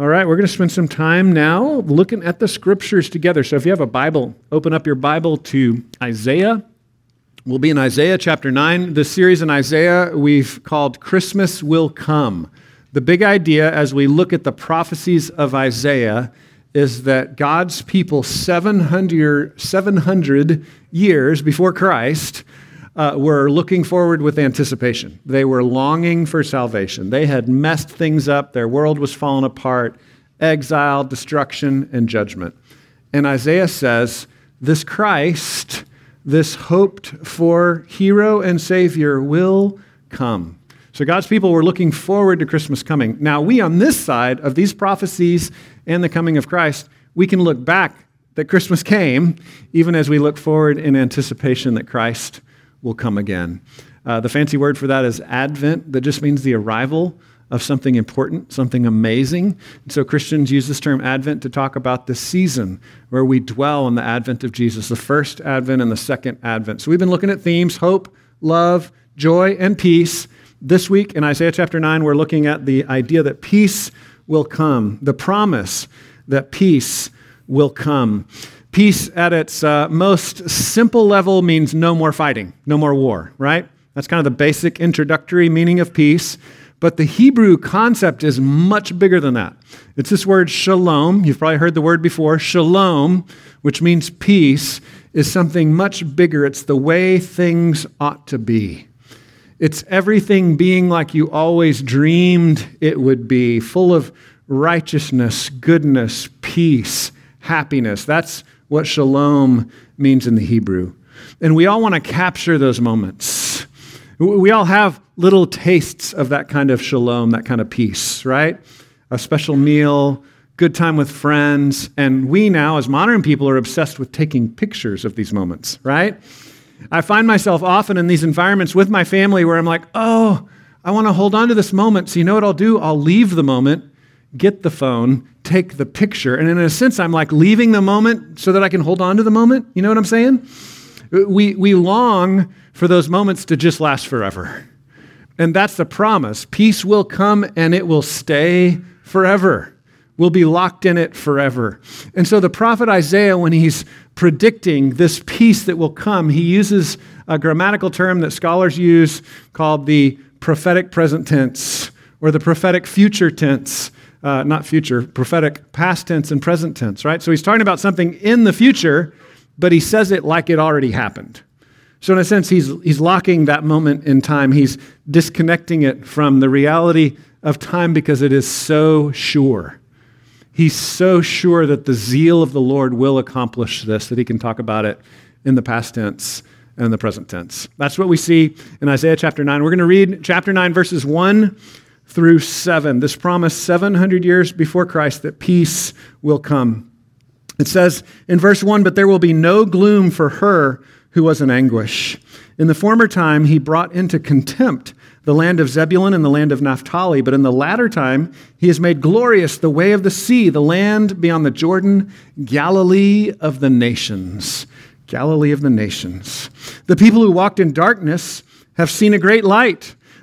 All right, we're going to spend some time now looking at the scriptures together. So if you have a Bible, open up your Bible to Isaiah. We'll be in Isaiah chapter 9. The series in Isaiah we've called Christmas Will Come. The big idea as we look at the prophecies of Isaiah is that God's people 700, 700 years before Christ uh, were looking forward with anticipation. They were longing for salvation. They had messed things up, their world was falling apart, exile, destruction, and judgment. And Isaiah says, This Christ, this hoped for hero and savior, will come. So God's people were looking forward to Christmas coming. Now, we on this side of these prophecies and the coming of Christ, we can look back that Christmas came, even as we look forward in anticipation that Christ will come again. Uh, the fancy word for that is Advent, that just means the arrival of something important, something amazing. And so Christians use this term Advent to talk about the season where we dwell on the advent of Jesus, the first Advent and the second Advent. So we've been looking at themes hope, love, joy, and peace. This week in Isaiah chapter 9, we're looking at the idea that peace will come, the promise that peace will come. Peace at its uh, most simple level means no more fighting, no more war, right? That's kind of the basic introductory meaning of peace. But the Hebrew concept is much bigger than that. It's this word shalom. You've probably heard the word before. Shalom, which means peace, is something much bigger. It's the way things ought to be. It's everything being like you always dreamed it would be, full of righteousness, goodness, peace, happiness. That's what shalom means in the Hebrew. And we all want to capture those moments. We all have little tastes of that kind of shalom, that kind of peace, right? A special meal, good time with friends. And we now, as modern people, are obsessed with taking pictures of these moments, right? I find myself often in these environments with my family where I'm like, oh, I want to hold on to this moment. So, you know what I'll do? I'll leave the moment get the phone, take the picture. And in a sense, I'm like leaving the moment so that I can hold on to the moment. You know what I'm saying? We, we long for those moments to just last forever. And that's the promise. Peace will come and it will stay forever. We'll be locked in it forever. And so the prophet Isaiah, when he's predicting this peace that will come, he uses a grammatical term that scholars use called the prophetic present tense or the prophetic future tense uh, not future, prophetic past tense and present tense, right? So he's talking about something in the future, but he says it like it already happened. So, in a sense, he's, he's locking that moment in time. He's disconnecting it from the reality of time because it is so sure. He's so sure that the zeal of the Lord will accomplish this that he can talk about it in the past tense and the present tense. That's what we see in Isaiah chapter 9. We're going to read chapter 9, verses 1 through 7. This promise 700 years before Christ that peace will come. It says in verse 1 But there will be no gloom for her who was in anguish. In the former time, he brought into contempt the land of Zebulun and the land of Naphtali, but in the latter time, he has made glorious the way of the sea, the land beyond the Jordan, Galilee of the nations. Galilee of the nations. The people who walked in darkness have seen a great light.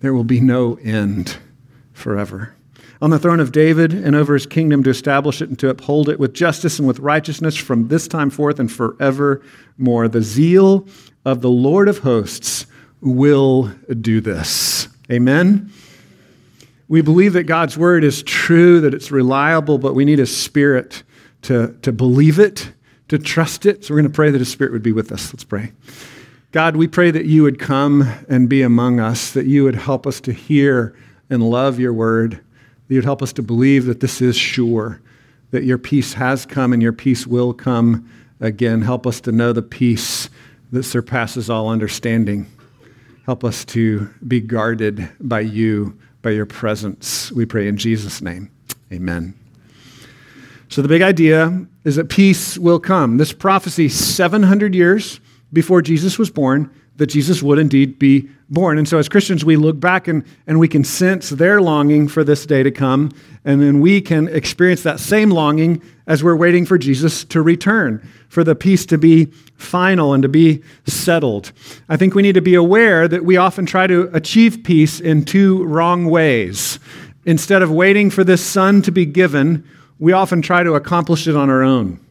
there will be no end forever. On the throne of David and over his kingdom to establish it and to uphold it with justice and with righteousness from this time forth and forevermore. The zeal of the Lord of hosts will do this. Amen. We believe that God's word is true, that it's reliable, but we need a spirit to, to believe it, to trust it. So we're going to pray that His Spirit would be with us. Let's pray. God, we pray that you would come and be among us, that you would help us to hear and love your word, that you'd help us to believe that this is sure, that your peace has come and your peace will come again. Help us to know the peace that surpasses all understanding. Help us to be guarded by you, by your presence. We pray in Jesus' name. Amen. So, the big idea is that peace will come. This prophecy, 700 years before Jesus was born that Jesus would indeed be born. And so, as Christians, we look back and, and we can sense their longing for this day to come. And then we can experience that same longing as we're waiting for Jesus to return, for the peace to be final and to be settled. I think we need to be aware that we often try to achieve peace in two wrong ways. Instead of waiting for this son to be given, we often try to accomplish it on our own.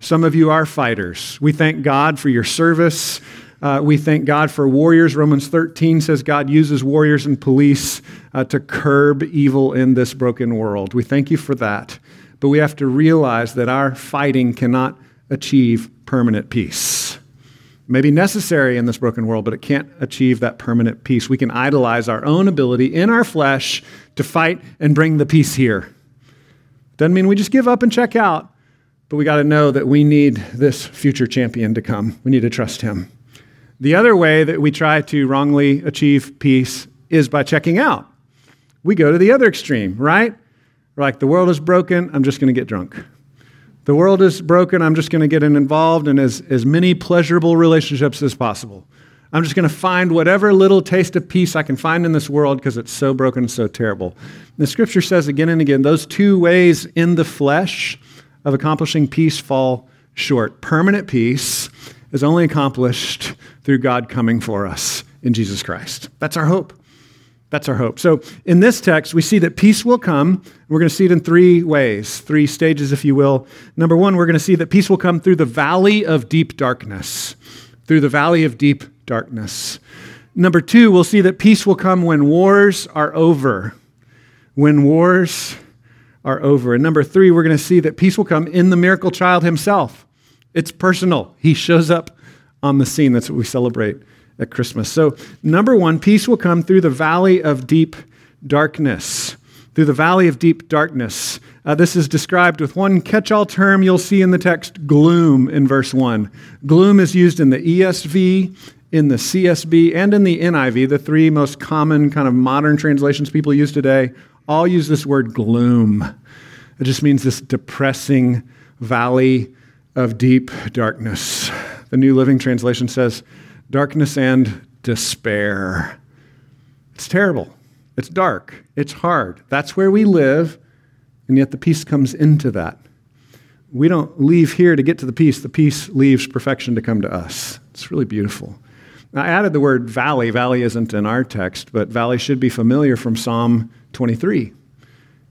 Some of you are fighters. We thank God for your service. Uh, we thank God for warriors. Romans 13 says God uses warriors and police uh, to curb evil in this broken world. We thank you for that. But we have to realize that our fighting cannot achieve permanent peace. It may be necessary in this broken world, but it can't achieve that permanent peace. We can idolize our own ability in our flesh to fight and bring the peace here. Doesn't mean we just give up and check out. But we got to know that we need this future champion to come. We need to trust him. The other way that we try to wrongly achieve peace is by checking out. We go to the other extreme, right? We're like, the world is broken, I'm just going to get drunk. The world is broken, I'm just going to get involved in as, as many pleasurable relationships as possible. I'm just going to find whatever little taste of peace I can find in this world because it's so broken and so terrible. The scripture says again and again those two ways in the flesh of accomplishing peace fall short. Permanent peace is only accomplished through God coming for us in Jesus Christ. That's our hope. That's our hope. So in this text, we see that peace will come. We're going to see it in three ways, three stages, if you will. Number one, we're going to see that peace will come through the valley of deep darkness. Through the valley of deep darkness. Number two, we'll see that peace will come when wars are over. When wars are over. And number three, we're going to see that peace will come in the miracle child himself. It's personal. He shows up on the scene. That's what we celebrate at Christmas. So, number one, peace will come through the valley of deep darkness. Through the valley of deep darkness. Uh, this is described with one catch all term you'll see in the text gloom in verse 1. Gloom is used in the ESV, in the CSB, and in the NIV, the three most common kind of modern translations people use today all use this word gloom. It just means this depressing valley of deep darkness. The New Living Translation says darkness and despair. It's terrible. It's dark. It's hard. That's where we live, and yet the peace comes into that. We don't leave here to get to the peace, the peace leaves perfection to come to us. It's really beautiful. I added the word valley. Valley isn't in our text, but valley should be familiar from Psalm 23.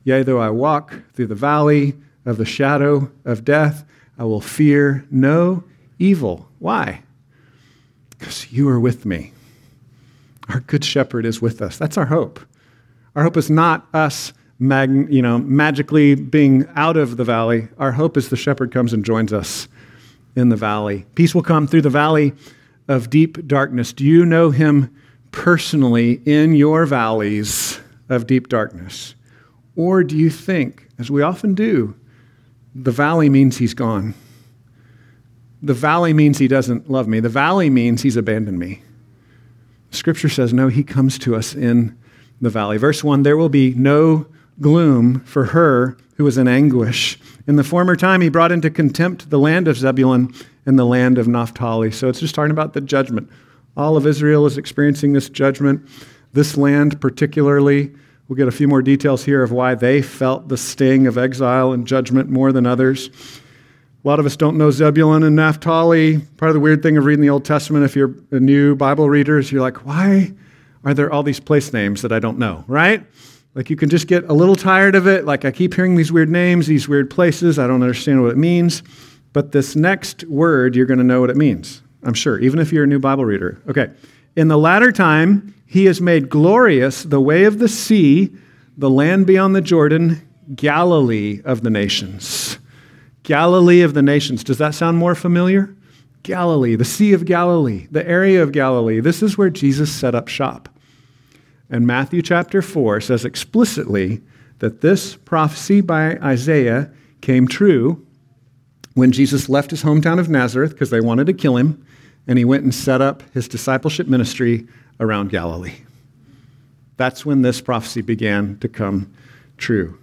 Yea, though I walk through the valley of the shadow of death, I will fear no evil. Why? Because you are with me. Our good shepherd is with us. That's our hope. Our hope is not us mag- you know, magically being out of the valley. Our hope is the shepherd comes and joins us in the valley. Peace will come through the valley of deep darkness. Do you know him personally in your valleys of deep darkness? Or do you think, as we often do, the valley means he's gone? The valley means he doesn't love me. The valley means he's abandoned me. Scripture says, no, he comes to us in the valley. Verse 1 there will be no gloom for her who is in anguish. In the former time, he brought into contempt the land of Zebulun and the land of Naphtali. So it's just talking about the judgment. All of Israel is experiencing this judgment. This land, particularly, we'll get a few more details here of why they felt the sting of exile and judgment more than others. A lot of us don't know Zebulun and Naphtali. Part of the weird thing of reading the Old Testament, if you're a new Bible reader, is you're like, why are there all these place names that I don't know, right? Like you can just get a little tired of it. Like I keep hearing these weird names, these weird places. I don't understand what it means. But this next word, you're going to know what it means. I'm sure, even if you're a new Bible reader. Okay. In the latter time, he has made glorious the way of the sea, the land beyond the Jordan, Galilee of the nations. Galilee of the nations. Does that sound more familiar? Galilee, the Sea of Galilee, the area of Galilee. This is where Jesus set up shop. And Matthew chapter 4 says explicitly that this prophecy by Isaiah came true when Jesus left his hometown of Nazareth because they wanted to kill him, and he went and set up his discipleship ministry around Galilee. That's when this prophecy began to come true.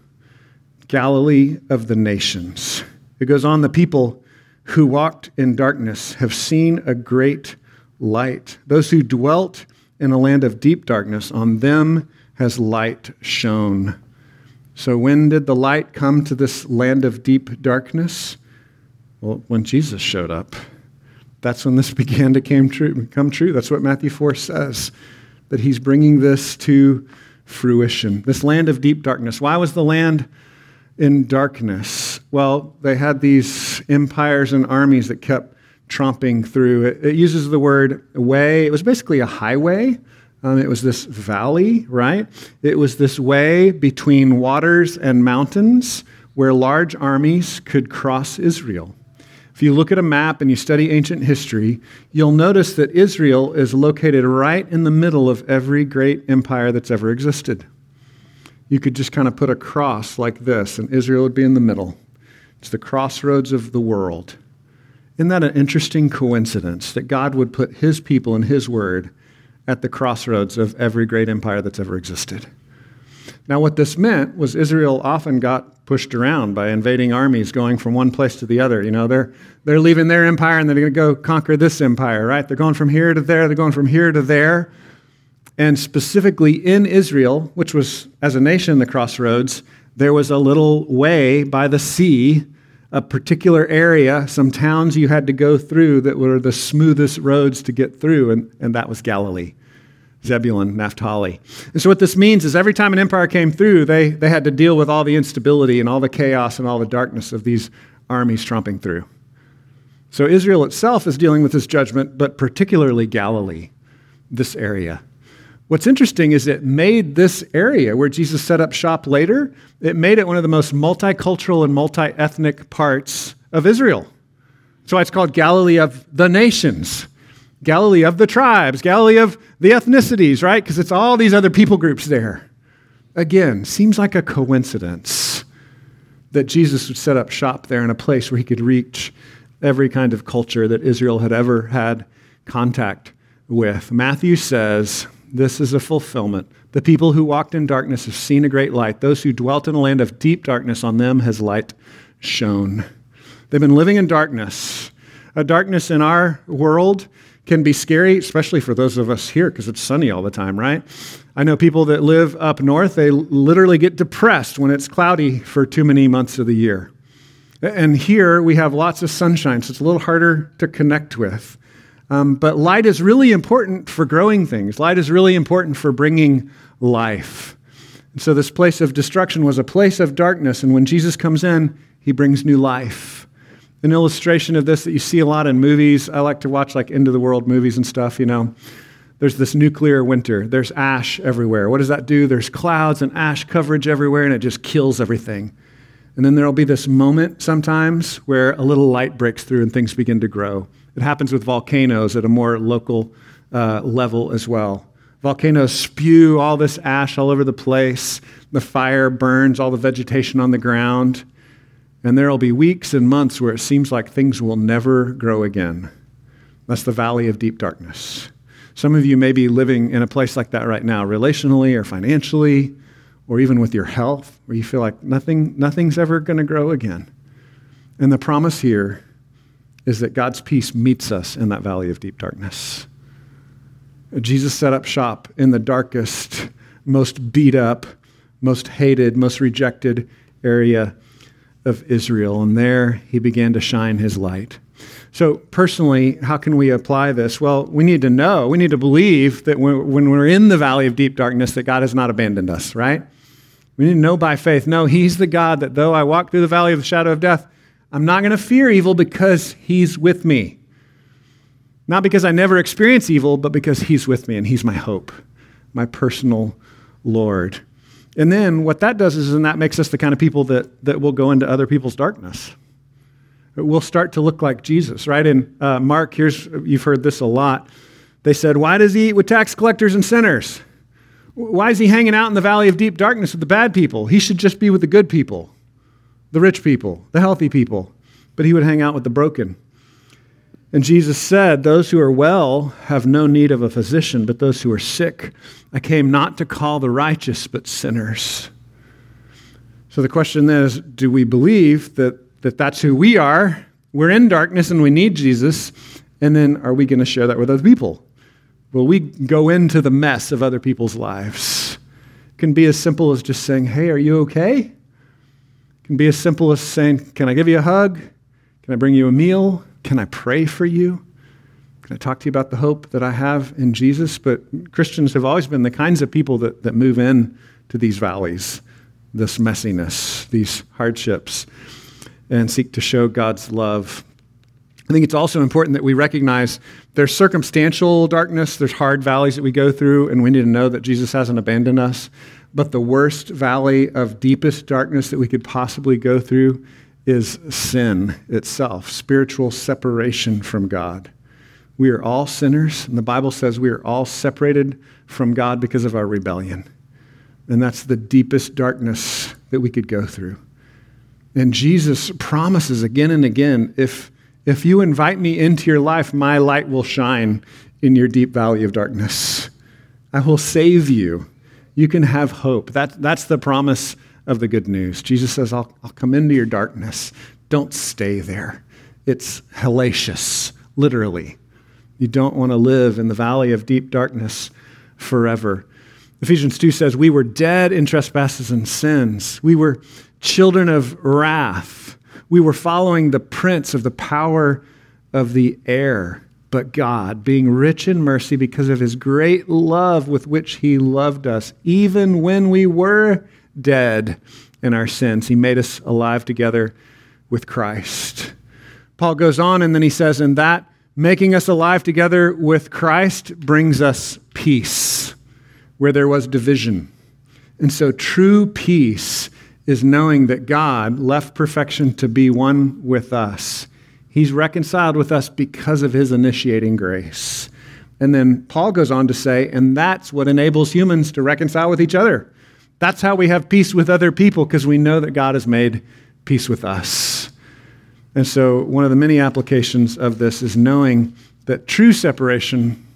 Galilee of the nations. It goes on, the people who walked in darkness have seen a great light. Those who dwelt in a land of deep darkness, on them has light shone. So, when did the light come to this land of deep darkness? Well, when Jesus showed up. That's when this began to come true. Come true. That's what Matthew 4 says, that he's bringing this to fruition. This land of deep darkness. Why was the land in darkness? Well, they had these empires and armies that kept tromping through. It, it uses the word way. It was basically a highway. Um, it was this valley, right? It was this way between waters and mountains where large armies could cross Israel. If you look at a map and you study ancient history, you'll notice that Israel is located right in the middle of every great empire that's ever existed. You could just kind of put a cross like this, and Israel would be in the middle. It's the crossroads of the world. Isn't that an interesting coincidence that God would put his people and his word at the crossroads of every great empire that's ever existed? Now, what this meant was Israel often got pushed around by invading armies going from one place to the other. You know, they're, they're leaving their empire and they're going to go conquer this empire, right? They're going from here to there, they're going from here to there. And specifically in Israel, which was as a nation the crossroads, there was a little way by the sea, a particular area, some towns you had to go through that were the smoothest roads to get through, and, and that was Galilee. Zebulun, Naphtali. And so, what this means is every time an empire came through, they, they had to deal with all the instability and all the chaos and all the darkness of these armies tromping through. So, Israel itself is dealing with this judgment, but particularly Galilee, this area. What's interesting is it made this area where Jesus set up shop later, it made it one of the most multicultural and multi ethnic parts of Israel. That's why it's called Galilee of the nations, Galilee of the tribes, Galilee of the ethnicities, right? Because it's all these other people groups there. Again, seems like a coincidence that Jesus would set up shop there in a place where he could reach every kind of culture that Israel had ever had contact with. Matthew says, this is a fulfillment. The people who walked in darkness have seen a great light. Those who dwelt in a land of deep darkness, on them has light shone. They've been living in darkness. A darkness in our world can be scary, especially for those of us here, because it's sunny all the time, right? I know people that live up north, they literally get depressed when it's cloudy for too many months of the year. And here we have lots of sunshine, so it's a little harder to connect with. Um, but light is really important for growing things. Light is really important for bringing life. And so this place of destruction was a place of darkness. And when Jesus comes in, he brings new life. An illustration of this that you see a lot in movies. I like to watch like end of the world movies and stuff, you know. There's this nuclear winter. There's ash everywhere. What does that do? There's clouds and ash coverage everywhere, and it just kills everything. And then there'll be this moment sometimes where a little light breaks through and things begin to grow. It happens with volcanoes at a more local uh, level as well. Volcanoes spew all this ash all over the place. The fire burns all the vegetation on the ground. And there will be weeks and months where it seems like things will never grow again. That's the valley of deep darkness. Some of you may be living in a place like that right now, relationally or financially, or even with your health, where you feel like nothing, nothing's ever going to grow again. And the promise here is that God's peace meets us in that valley of deep darkness. Jesus set up shop in the darkest, most beat up, most hated, most rejected area of Israel, and there he began to shine his light. So, personally, how can we apply this? Well, we need to know, we need to believe that when we're in the valley of deep darkness, that God has not abandoned us, right? We need to know by faith. No, He's the God that though I walk through the valley of the shadow of death, I'm not going to fear evil because He's with me. Not because I never experience evil, but because He's with me and He's my hope, my personal Lord. And then what that does is, and that makes us the kind of people that, that will go into other people's darkness. we'll start to look like Jesus, right? And uh, Mark, here's, you've heard this a lot. They said, Why does he eat with tax collectors and sinners? Why is he hanging out in the valley of deep darkness with the bad people? He should just be with the good people, the rich people, the healthy people. But he would hang out with the broken. And Jesus said, Those who are well have no need of a physician, but those who are sick. I came not to call the righteous, but sinners. So the question is do we believe that, that that's who we are? We're in darkness and we need Jesus. And then are we going to share that with other people? Will we go into the mess of other people's lives? It can be as simple as just saying, Hey, are you okay? It can be as simple as saying, Can I give you a hug? Can I bring you a meal? Can I pray for you? Can I talk to you about the hope that I have in Jesus? But Christians have always been the kinds of people that, that move in to these valleys, this messiness, these hardships, and seek to show God's love. I think it's also important that we recognize there's circumstantial darkness, there's hard valleys that we go through, and we need to know that Jesus hasn't abandoned us. But the worst valley of deepest darkness that we could possibly go through is sin itself, spiritual separation from God. We are all sinners, and the Bible says we are all separated from God because of our rebellion. And that's the deepest darkness that we could go through. And Jesus promises again and again if, if you invite me into your life, my light will shine in your deep valley of darkness. I will save you. You can have hope. That, that's the promise of the good news. Jesus says, I'll, I'll come into your darkness. Don't stay there. It's hellacious, literally. You don't want to live in the valley of deep darkness forever. Ephesians 2 says, We were dead in trespasses and sins. We were children of wrath. We were following the prince of the power of the air. But God, being rich in mercy because of his great love with which he loved us, even when we were dead in our sins. He made us alive together with Christ. Paul goes on and then he says, and that making us alive together with Christ brings us peace where there was division. And so true peace is knowing that God left perfection to be one with us. He's reconciled with us because of his initiating grace. And then Paul goes on to say, and that's what enables humans to reconcile with each other. That's how we have peace with other people because we know that God has made peace with us. And so, one of the many applications of this is knowing that true separation,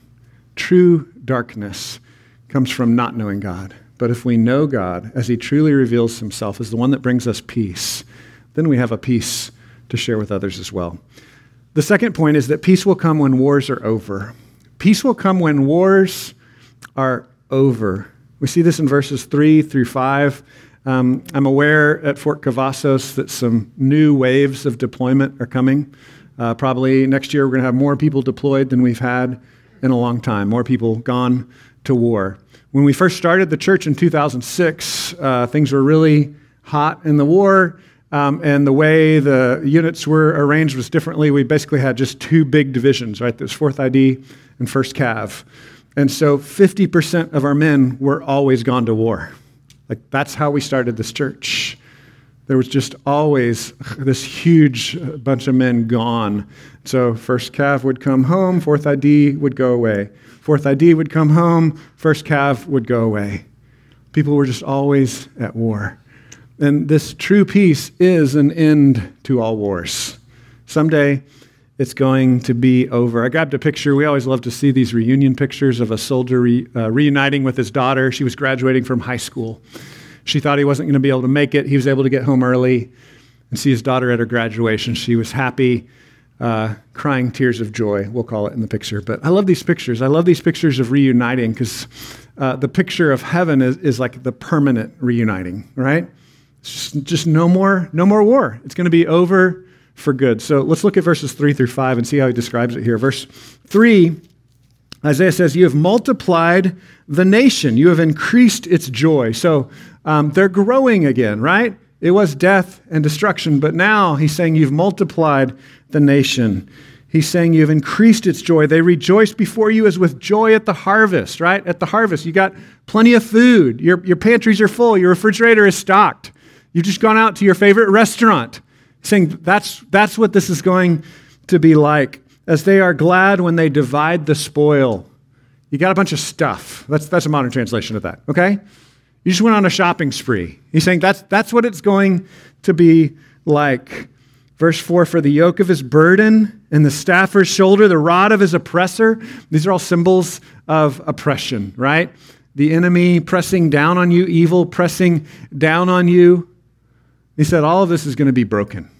true darkness, comes from not knowing God. But if we know God as He truly reveals Himself as the one that brings us peace, then we have a peace to share with others as well. The second point is that peace will come when wars are over. Peace will come when wars are over. We see this in verses 3 through 5. Um, I'm aware at Fort Cavazos that some new waves of deployment are coming. Uh, probably next year, we're going to have more people deployed than we've had in a long time, more people gone to war. When we first started the church in 2006, uh, things were really hot in the war. Um, and the way the units were arranged was differently. We basically had just two big divisions, right? There's 4th ID and 1st Cav. And so 50% of our men were always gone to war. Like that's how we started this church. There was just always this huge bunch of men gone. So first Cav would come home, fourth ID would go away. Fourth ID would come home, first Cav would go away. People were just always at war. And this true peace is an end to all wars. Someday, it's going to be over. I grabbed a picture. We always love to see these reunion pictures of a soldier re, uh, reuniting with his daughter. She was graduating from high school. She thought he wasn't going to be able to make it. He was able to get home early and see his daughter at her graduation. She was happy, uh, crying tears of joy, we'll call it in the picture. But I love these pictures. I love these pictures of reuniting because uh, the picture of heaven is, is like the permanent reuniting, right? Just, just no more, no more war. It's going to be over for good. So let's look at verses 3 through 5 and see how he describes it here. Verse 3, Isaiah says, You have multiplied the nation, you have increased its joy. So um, they're growing again, right? It was death and destruction, but now he's saying, You've multiplied the nation. He's saying you've increased its joy. They rejoice before you as with joy at the harvest, right? At the harvest, you got plenty of food. Your, your pantries are full. Your refrigerator is stocked. You've just gone out to your favorite restaurant saying that's, that's what this is going to be like, as they are glad when they divide the spoil. You got a bunch of stuff. That's, that's a modern translation of that, okay? You just went on a shopping spree. He's saying that's, that's what it's going to be like. Verse 4 For the yoke of his burden and the staff for his shoulder, the rod of his oppressor. These are all symbols of oppression, right? The enemy pressing down on you, evil pressing down on you. He said, All of this is going to be broken.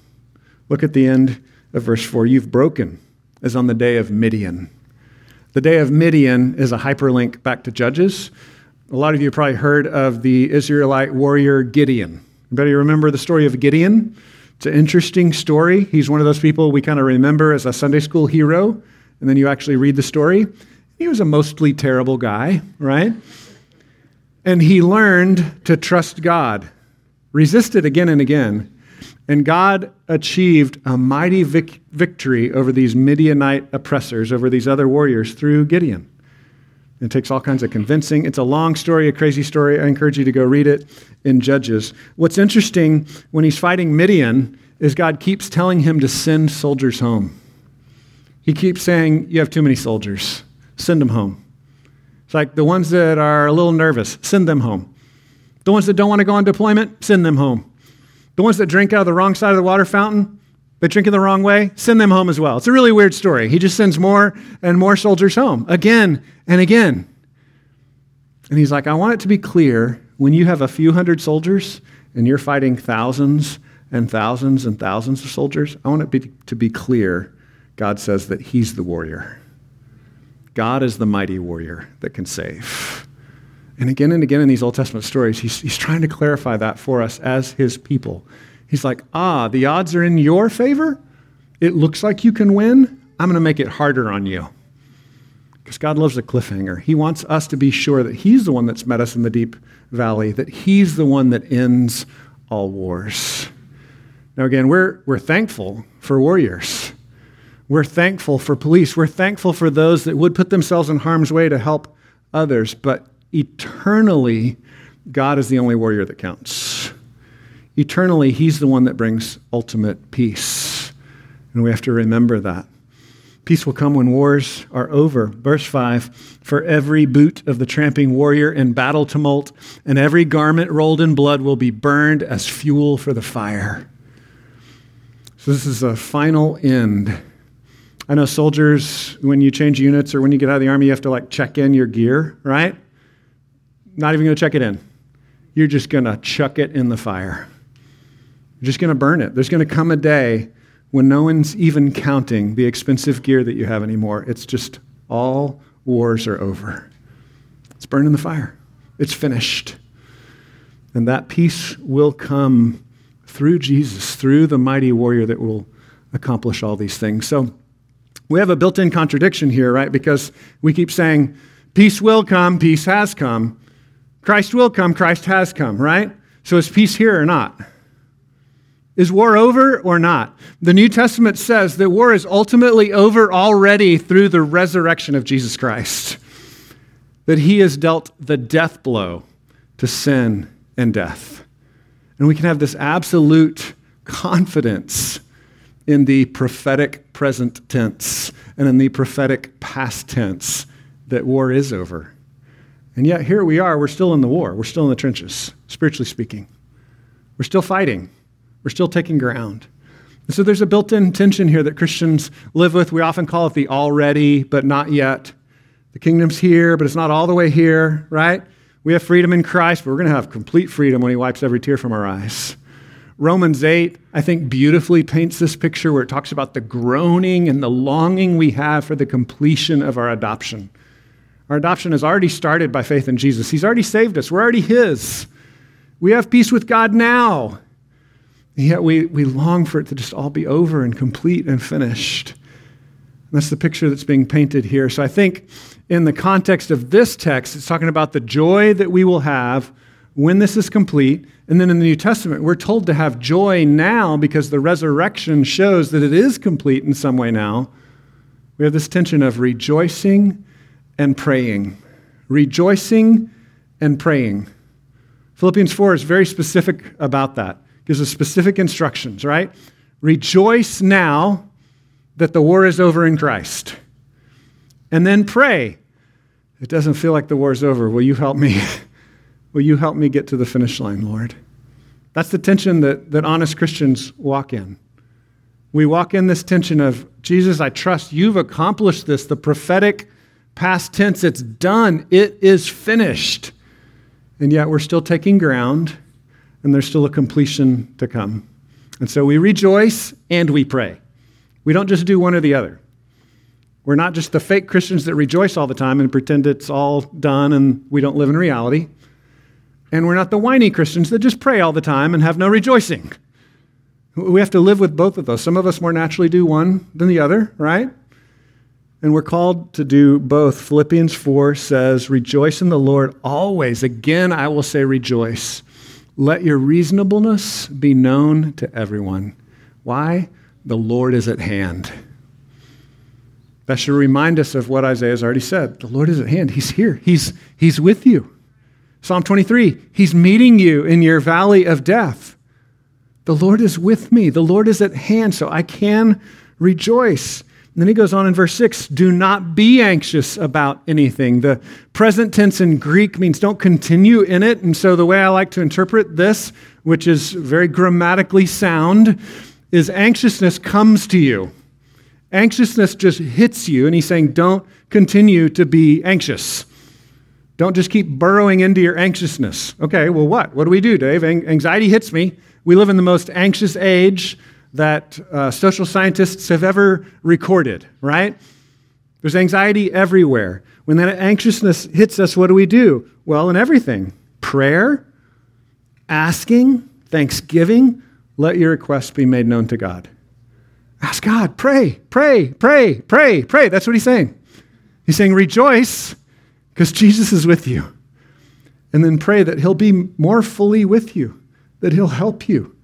Look at the end of verse 4. You've broken as on the day of Midian. The day of Midian is a hyperlink back to Judges. A lot of you probably heard of the Israelite warrior Gideon. Anybody remember the story of Gideon? It's an interesting story. He's one of those people we kind of remember as a Sunday school hero, and then you actually read the story. He was a mostly terrible guy, right? And he learned to trust God, resisted again and again, and God achieved a mighty vic- victory over these Midianite oppressors, over these other warriors through Gideon. It takes all kinds of convincing. It's a long story, a crazy story. I encourage you to go read it in Judges. What's interesting when he's fighting Midian is God keeps telling him to send soldiers home. He keeps saying, You have too many soldiers. Send them home. It's like the ones that are a little nervous, send them home. The ones that don't want to go on deployment, send them home. The ones that drink out of the wrong side of the water fountain, they drink in the wrong way, send them home as well. It's a really weird story. He just sends more and more soldiers home again and again. And he's like, I want it to be clear when you have a few hundred soldiers and you're fighting thousands and thousands and thousands of soldiers, I want it be, to be clear God says that He's the warrior. God is the mighty warrior that can save. And again and again in these Old Testament stories, he's, he's trying to clarify that for us as His people. He's like, ah, the odds are in your favor. It looks like you can win. I'm going to make it harder on you. Because God loves a cliffhanger. He wants us to be sure that He's the one that's met us in the deep valley, that He's the one that ends all wars. Now, again, we're, we're thankful for warriors. We're thankful for police. We're thankful for those that would put themselves in harm's way to help others. But eternally, God is the only warrior that counts. Eternally, He's the one that brings ultimate peace. And we have to remember that. Peace will come when wars are over. Verse 5 For every boot of the tramping warrior in battle tumult, and every garment rolled in blood will be burned as fuel for the fire. So, this is a final end. I know soldiers, when you change units or when you get out of the army, you have to like check in your gear, right? Not even going to check it in. You're just going to chuck it in the fire. You're just going to burn it. There's going to come a day when no one's even counting the expensive gear that you have anymore. It's just all wars are over. It's burned in the fire. It's finished. And that peace will come through Jesus, through the mighty warrior that will accomplish all these things. So we have a built in contradiction here, right? Because we keep saying, peace will come, peace has come. Christ will come, Christ has come, right? So is peace here or not? Is war over or not? The New Testament says that war is ultimately over already through the resurrection of Jesus Christ. That he has dealt the death blow to sin and death. And we can have this absolute confidence in the prophetic present tense and in the prophetic past tense that war is over. And yet, here we are, we're still in the war. We're still in the trenches, spiritually speaking. We're still fighting, we're still taking ground. And so, there's a built in tension here that Christians live with. We often call it the already, but not yet. The kingdom's here, but it's not all the way here, right? We have freedom in Christ, but we're going to have complete freedom when He wipes every tear from our eyes. Romans 8, I think, beautifully paints this picture where it talks about the groaning and the longing we have for the completion of our adoption. Our adoption has already started by faith in Jesus. He's already saved us, we're already His. We have peace with God now. Yet we, we long for it to just all be over and complete and finished. And that's the picture that's being painted here. So I think in the context of this text, it's talking about the joy that we will have when this is complete. And then in the New Testament, we're told to have joy now because the resurrection shows that it is complete in some way now. We have this tension of rejoicing and praying. Rejoicing and praying. Philippians 4 is very specific about that. Gives us specific instructions, right? Rejoice now that the war is over in Christ. And then pray. It doesn't feel like the war's over. Will you help me? Will you help me get to the finish line, Lord? That's the tension that, that honest Christians walk in. We walk in this tension of, Jesus, I trust you've accomplished this. The prophetic past tense, it's done, it is finished. And yet we're still taking ground, and there's still a completion to come. And so we rejoice and we pray. We don't just do one or the other. We're not just the fake Christians that rejoice all the time and pretend it's all done and we don't live in reality. And we're not the whiny Christians that just pray all the time and have no rejoicing. We have to live with both of those. Some of us more naturally do one than the other, right? And we're called to do both. Philippians 4 says, Rejoice in the Lord always. Again, I will say, rejoice. Let your reasonableness be known to everyone. Why? The Lord is at hand. That should remind us of what Isaiah has already said. The Lord is at hand. He's here, He's, he's with you. Psalm 23 He's meeting you in your valley of death. The Lord is with me. The Lord is at hand, so I can rejoice. And then he goes on in verse 6 do not be anxious about anything. The present tense in Greek means don't continue in it. And so the way I like to interpret this, which is very grammatically sound, is anxiousness comes to you. Anxiousness just hits you. And he's saying don't continue to be anxious. Don't just keep burrowing into your anxiousness. Okay, well, what? What do we do, Dave? Anxiety hits me. We live in the most anxious age that uh, social scientists have ever recorded, right? There's anxiety everywhere. When that anxiousness hits us, what do we do? Well, in everything prayer, asking, thanksgiving, let your requests be made known to God. Ask God, pray, pray, pray, pray, pray. That's what he's saying. He's saying, rejoice because Jesus is with you. And then pray that he'll be more fully with you, that he'll help you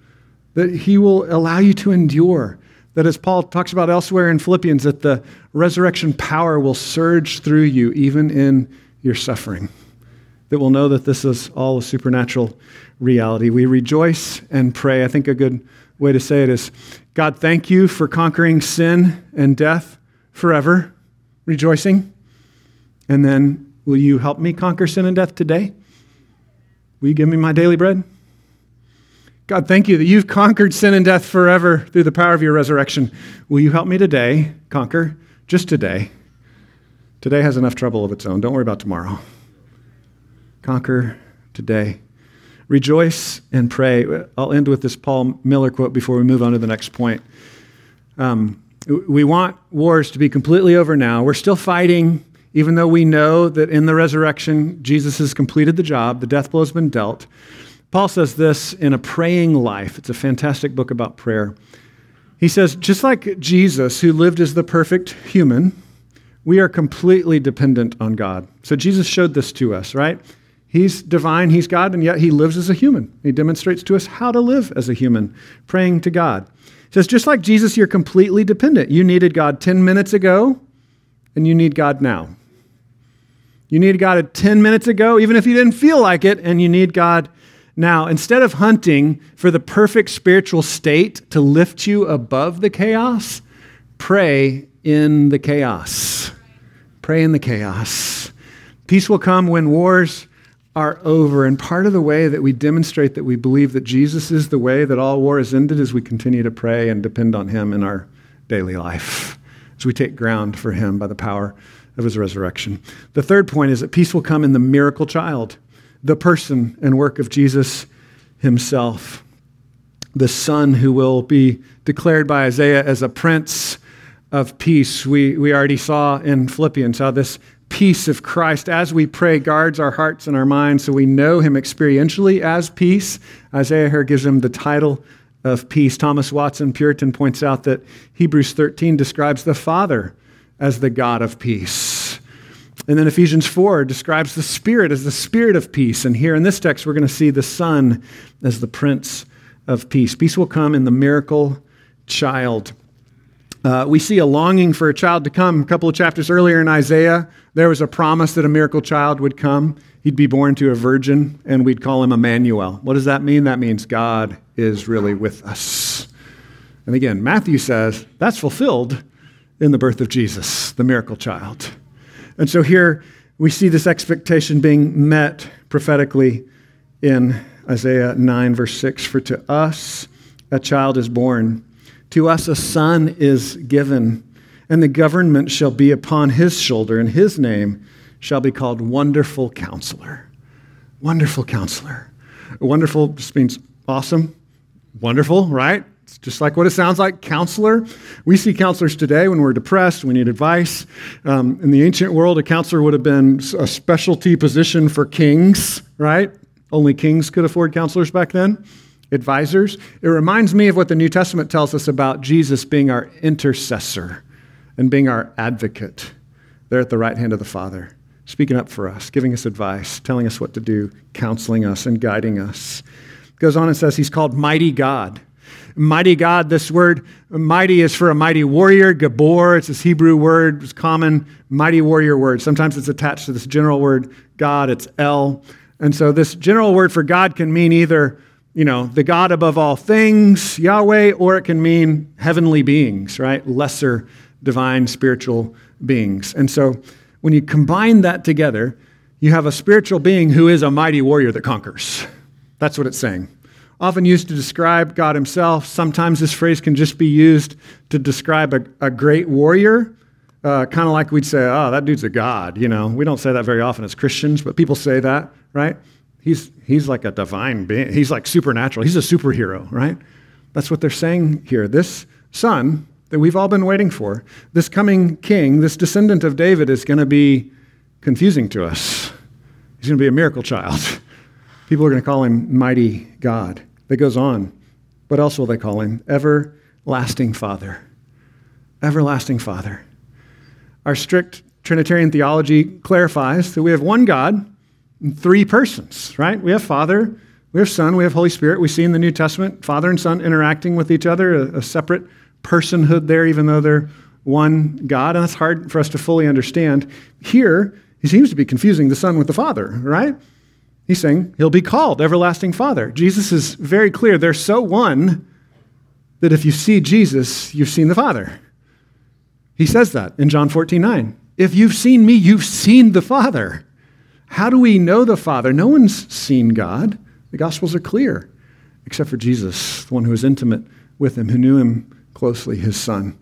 that he will allow you to endure. That, as Paul talks about elsewhere in Philippians, that the resurrection power will surge through you even in your suffering. That we'll know that this is all a supernatural reality. We rejoice and pray. I think a good way to say it is God, thank you for conquering sin and death forever, rejoicing. And then, will you help me conquer sin and death today? Will you give me my daily bread? God, thank you that you've conquered sin and death forever through the power of your resurrection. Will you help me today conquer? Just today. Today has enough trouble of its own. Don't worry about tomorrow. Conquer today. Rejoice and pray. I'll end with this Paul Miller quote before we move on to the next point. Um, we want wars to be completely over now. We're still fighting, even though we know that in the resurrection, Jesus has completed the job, the death blow has been dealt. Paul says this in A Praying Life. It's a fantastic book about prayer. He says, just like Jesus, who lived as the perfect human, we are completely dependent on God. So Jesus showed this to us, right? He's divine, he's God, and yet he lives as a human. He demonstrates to us how to live as a human, praying to God. He says, just like Jesus, you're completely dependent. You needed God 10 minutes ago, and you need God now. You needed God 10 minutes ago, even if you didn't feel like it, and you need God now, instead of hunting for the perfect spiritual state to lift you above the chaos, pray in the chaos. Pray in the chaos. Peace will come when wars are over. And part of the way that we demonstrate that we believe that Jesus is the way that all war is ended is we continue to pray and depend on Him in our daily life as we take ground for Him by the power of His resurrection. The third point is that peace will come in the miracle child the person and work of Jesus himself, the Son who will be declared by Isaiah as a prince of peace. We, we already saw in Philippians how this peace of Christ, as we pray, guards our hearts and our minds so we know him experientially as peace. Isaiah here gives him the title of peace. Thomas Watson, Puritan, points out that Hebrews 13 describes the Father as the God of peace. And then Ephesians 4 describes the Spirit as the Spirit of peace. And here in this text, we're going to see the Son as the Prince of Peace. Peace will come in the miracle child. Uh, we see a longing for a child to come. A couple of chapters earlier in Isaiah, there was a promise that a miracle child would come. He'd be born to a virgin, and we'd call him Emmanuel. What does that mean? That means God is really with us. And again, Matthew says that's fulfilled in the birth of Jesus, the miracle child. And so here we see this expectation being met prophetically in Isaiah 9, verse 6 For to us a child is born, to us a son is given, and the government shall be upon his shoulder, and his name shall be called Wonderful Counselor. Wonderful Counselor. Wonderful just means awesome, wonderful, right? It's just like what it sounds like, counselor. We see counselors today when we're depressed, we need advice. Um, in the ancient world, a counselor would have been a specialty position for kings, right? Only kings could afford counselors back then. Advisors. It reminds me of what the New Testament tells us about Jesus being our intercessor and being our advocate there at the right hand of the Father, speaking up for us, giving us advice, telling us what to do, counseling us, and guiding us. Goes on and says he's called Mighty God. Mighty God, this word mighty is for a mighty warrior. Gibbor, it's this Hebrew word, it's common mighty warrior word. Sometimes it's attached to this general word God, it's El. And so this general word for God can mean either, you know, the God above all things, Yahweh, or it can mean heavenly beings, right? Lesser divine spiritual beings. And so when you combine that together, you have a spiritual being who is a mighty warrior that conquers. That's what it's saying often used to describe God himself. Sometimes this phrase can just be used to describe a, a great warrior, uh, kind of like we'd say, oh, that dude's a god. You know, we don't say that very often as Christians, but people say that, right? He's, he's like a divine being. He's like supernatural. He's a superhero, right? That's what they're saying here. This son that we've all been waiting for, this coming king, this descendant of David, is going to be confusing to us. He's going to be a miracle child. People are going to call him mighty God. That goes on. What else will they call him? Everlasting Father. Everlasting Father. Our strict Trinitarian theology clarifies that we have one God in three persons, right? We have Father, we have Son, we have Holy Spirit. We see in the New Testament Father and Son interacting with each other, a, a separate personhood there, even though they're one God. And that's hard for us to fully understand. Here, he seems to be confusing the Son with the Father, right? He's saying he'll be called Everlasting Father. Jesus is very clear. They're so one that if you see Jesus, you've seen the Father. He says that in John 14 9. If you've seen me, you've seen the Father. How do we know the Father? No one's seen God. The Gospels are clear, except for Jesus, the one who was intimate with him, who knew him closely, his Son.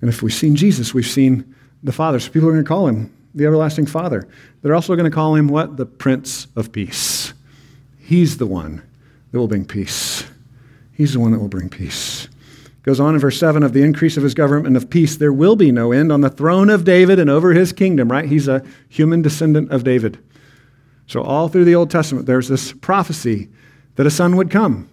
And if we've seen Jesus, we've seen the Father. So people are going to call him the everlasting Father. They're also going to call him what? The Prince of Peace. He's the one that will bring peace. He's the one that will bring peace. Goes on in verse 7 of the increase of his government and of peace, there will be no end on the throne of David and over his kingdom, right? He's a human descendant of David. So, all through the Old Testament, there's this prophecy that a son would come.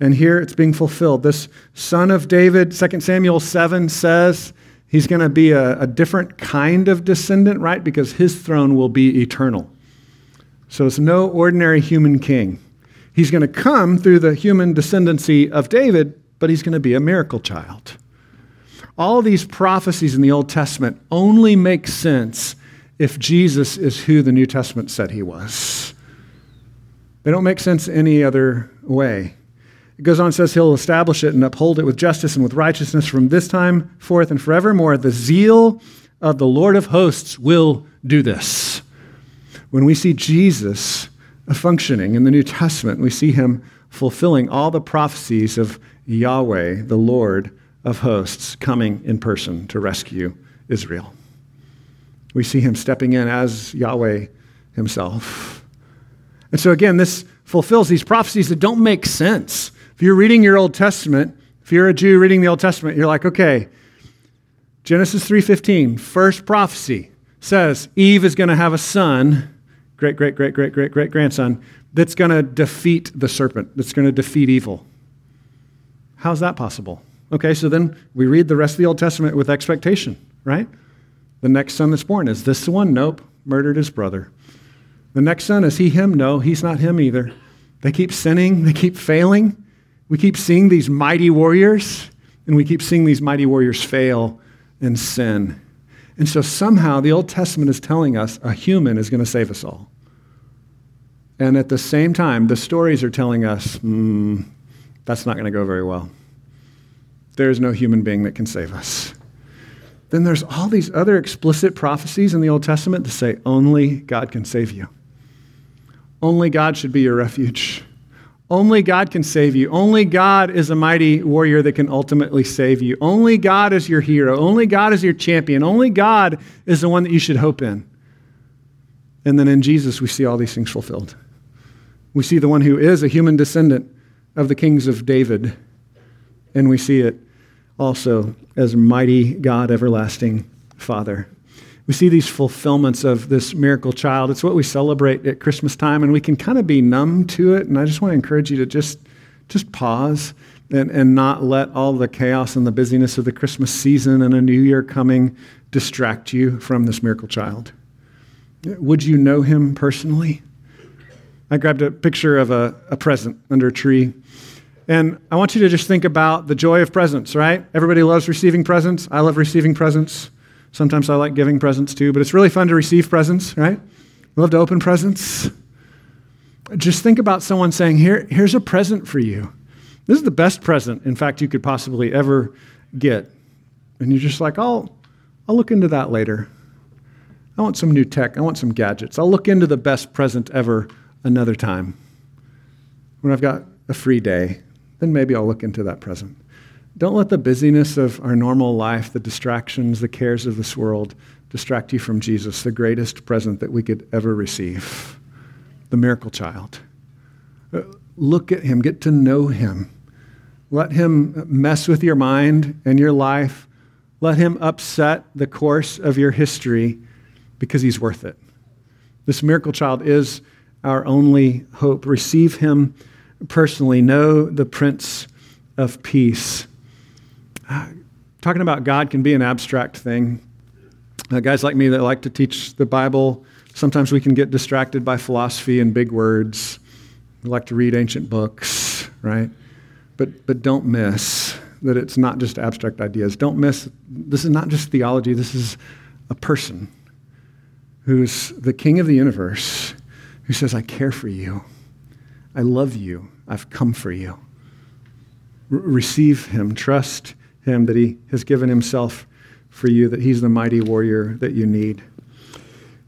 And here it's being fulfilled. This son of David, 2 Samuel 7 says, He's going to be a, a different kind of descendant, right? Because his throne will be eternal. So it's no ordinary human king. He's going to come through the human descendancy of David, but he's going to be a miracle child. All these prophecies in the Old Testament only make sense if Jesus is who the New Testament said he was. They don't make sense any other way. It goes on and says he'll establish it and uphold it with justice and with righteousness from this time forth and forevermore. The zeal of the Lord of hosts will do this. When we see Jesus functioning in the New Testament, we see him fulfilling all the prophecies of Yahweh, the Lord of hosts, coming in person to rescue Israel. We see him stepping in as Yahweh himself. And so, again, this fulfills these prophecies that don't make sense. If you're reading your Old Testament, if you're a Jew reading the Old Testament, you're like, okay, Genesis 3:15, first prophecy says Eve is going to have a son, great great great great great great grandson that's going to defeat the serpent, that's going to defeat evil. How's that possible? Okay, so then we read the rest of the Old Testament with expectation, right? The next son that's born is this the one? Nope, murdered his brother. The next son is he him? No, he's not him either. They keep sinning, they keep failing. We keep seeing these mighty warriors, and we keep seeing these mighty warriors fail and sin. And so somehow the Old Testament is telling us a human is going to save us all. And at the same time, the stories are telling us mm, that's not going to go very well. there is no human being that can save us. Then there's all these other explicit prophecies in the Old Testament to say only God can save you. Only God should be your refuge. Only God can save you. Only God is a mighty warrior that can ultimately save you. Only God is your hero. Only God is your champion. Only God is the one that you should hope in. And then in Jesus, we see all these things fulfilled. We see the one who is a human descendant of the kings of David, and we see it also as mighty God, everlasting Father. We see these fulfillments of this miracle child. It's what we celebrate at Christmas time, and we can kind of be numb to it. And I just want to encourage you to just, just pause and, and not let all the chaos and the busyness of the Christmas season and a new year coming distract you from this miracle child. Would you know him personally? I grabbed a picture of a, a present under a tree. And I want you to just think about the joy of presents, right? Everybody loves receiving presents. I love receiving presents. Sometimes I like giving presents too, but it's really fun to receive presents, right? We love to open presents. Just think about someone saying, Here, Here's a present for you. This is the best present, in fact, you could possibly ever get. And you're just like, I'll, I'll look into that later. I want some new tech. I want some gadgets. I'll look into the best present ever another time. When I've got a free day, then maybe I'll look into that present. Don't let the busyness of our normal life, the distractions, the cares of this world distract you from Jesus, the greatest present that we could ever receive the miracle child. Uh, look at him, get to know him. Let him mess with your mind and your life. Let him upset the course of your history because he's worth it. This miracle child is our only hope. Receive him personally. Know the Prince of Peace talking about God can be an abstract thing. Uh, guys like me that like to teach the Bible, sometimes we can get distracted by philosophy and big words. We like to read ancient books, right? But, but don't miss that it's not just abstract ideas. Don't miss, this is not just theology, this is a person who's the king of the universe who says, I care for you. I love you. I've come for you. Receive him. Trust him, that he has given himself for you, that he's the mighty warrior that you need.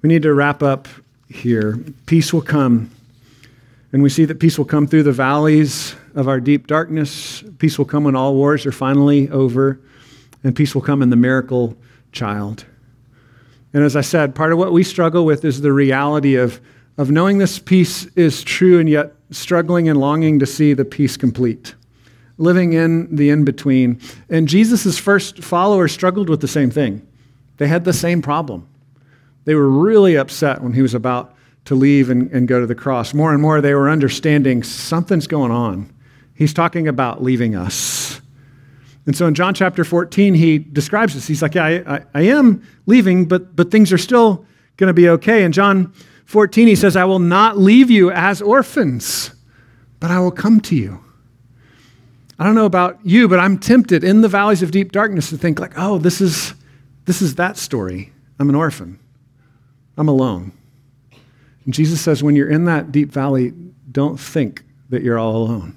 We need to wrap up here. Peace will come. And we see that peace will come through the valleys of our deep darkness. Peace will come when all wars are finally over. And peace will come in the miracle child. And as I said, part of what we struggle with is the reality of, of knowing this peace is true and yet struggling and longing to see the peace complete living in the in between. And Jesus' first followers struggled with the same thing. They had the same problem. They were really upset when he was about to leave and, and go to the cross. More and more, they were understanding something's going on. He's talking about leaving us. And so in John chapter 14, he describes this. He's like, Yeah, I, I, I am leaving, but, but things are still going to be okay. In John 14, he says, I will not leave you as orphans, but I will come to you. I don't know about you, but I'm tempted in the valleys of deep darkness to think like, oh, this is this is that story. I'm an orphan. I'm alone. And Jesus says, when you're in that deep valley, don't think that you're all alone.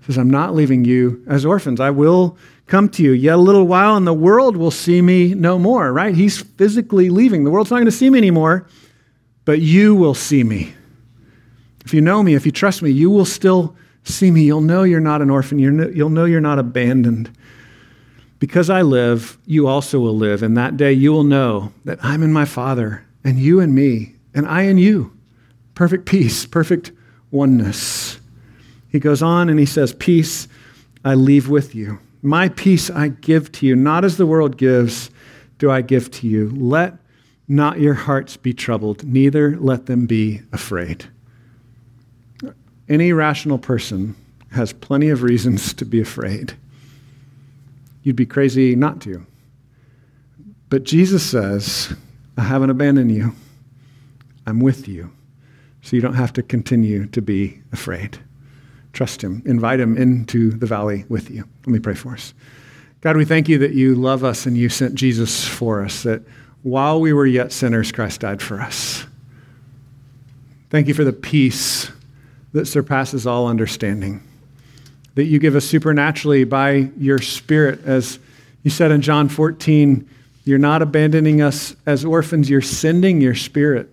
He says, I'm not leaving you as orphans. I will come to you yet a little while, and the world will see me no more, right? He's physically leaving. The world's not going to see me anymore, but you will see me. If you know me, if you trust me, you will still see me, you'll know you're not an orphan. You'll know you're not abandoned. Because I live, you also will live. And that day you will know that I'm in my Father, and you in me, and I in you. Perfect peace, perfect oneness. He goes on and he says, Peace I leave with you. My peace I give to you. Not as the world gives, do I give to you. Let not your hearts be troubled, neither let them be afraid. Any rational person has plenty of reasons to be afraid. You'd be crazy not to. But Jesus says, I haven't abandoned you. I'm with you. So you don't have to continue to be afraid. Trust Him. Invite Him into the valley with you. Let me pray for us. God, we thank you that you love us and you sent Jesus for us, that while we were yet sinners, Christ died for us. Thank you for the peace that surpasses all understanding. that you give us supernaturally by your Spirit. As you said in John 14, you're not abandoning us as orphans, you're sending your Spirit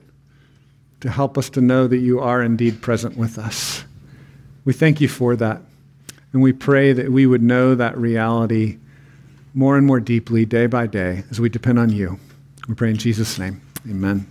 to help us to know that you are indeed present with us. We thank you for that. And we pray that we would know that reality more and more deeply day by day as we depend on you. We pray in Jesus' name. Amen.